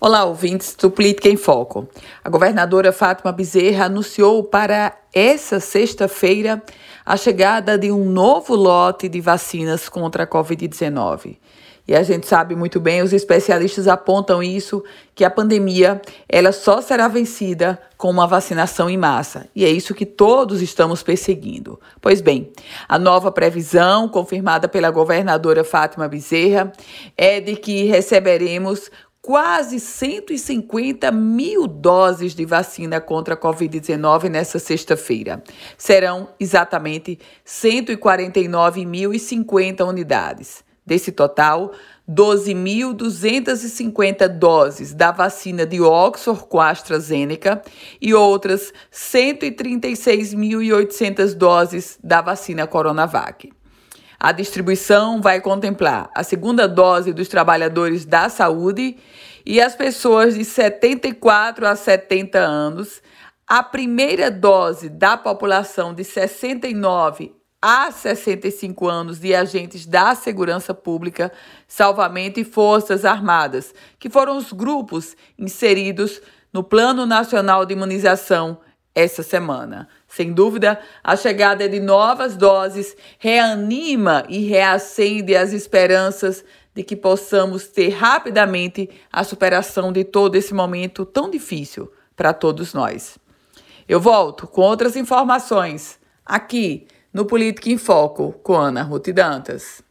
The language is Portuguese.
Olá, ouvintes do Política em Foco. A governadora Fátima Bezerra anunciou para essa sexta-feira a chegada de um novo lote de vacinas contra a Covid-19. E a gente sabe muito bem, os especialistas apontam isso, que a pandemia ela só será vencida com uma vacinação em massa. E é isso que todos estamos perseguindo. Pois bem, a nova previsão, confirmada pela governadora Fátima Bezerra, é de que receberemos quase 150 mil doses de vacina contra a Covid-19 nesta sexta-feira. Serão exatamente 149.050 unidades. Desse total, 12.250 doses da vacina de Oxford com AstraZeneca e outras 136.800 doses da vacina Coronavac. A distribuição vai contemplar a segunda dose dos trabalhadores da saúde e as pessoas de 74 a 70 anos, a primeira dose da população de 69 a 65 anos de agentes da segurança pública, salvamento e forças armadas, que foram os grupos inseridos no Plano Nacional de Imunização essa semana. Sem dúvida, a chegada de novas doses reanima e reacende as esperanças de que possamos ter rapidamente a superação de todo esse momento tão difícil para todos nós. Eu volto com outras informações aqui no Política em Foco com Ana Ruth Dantas.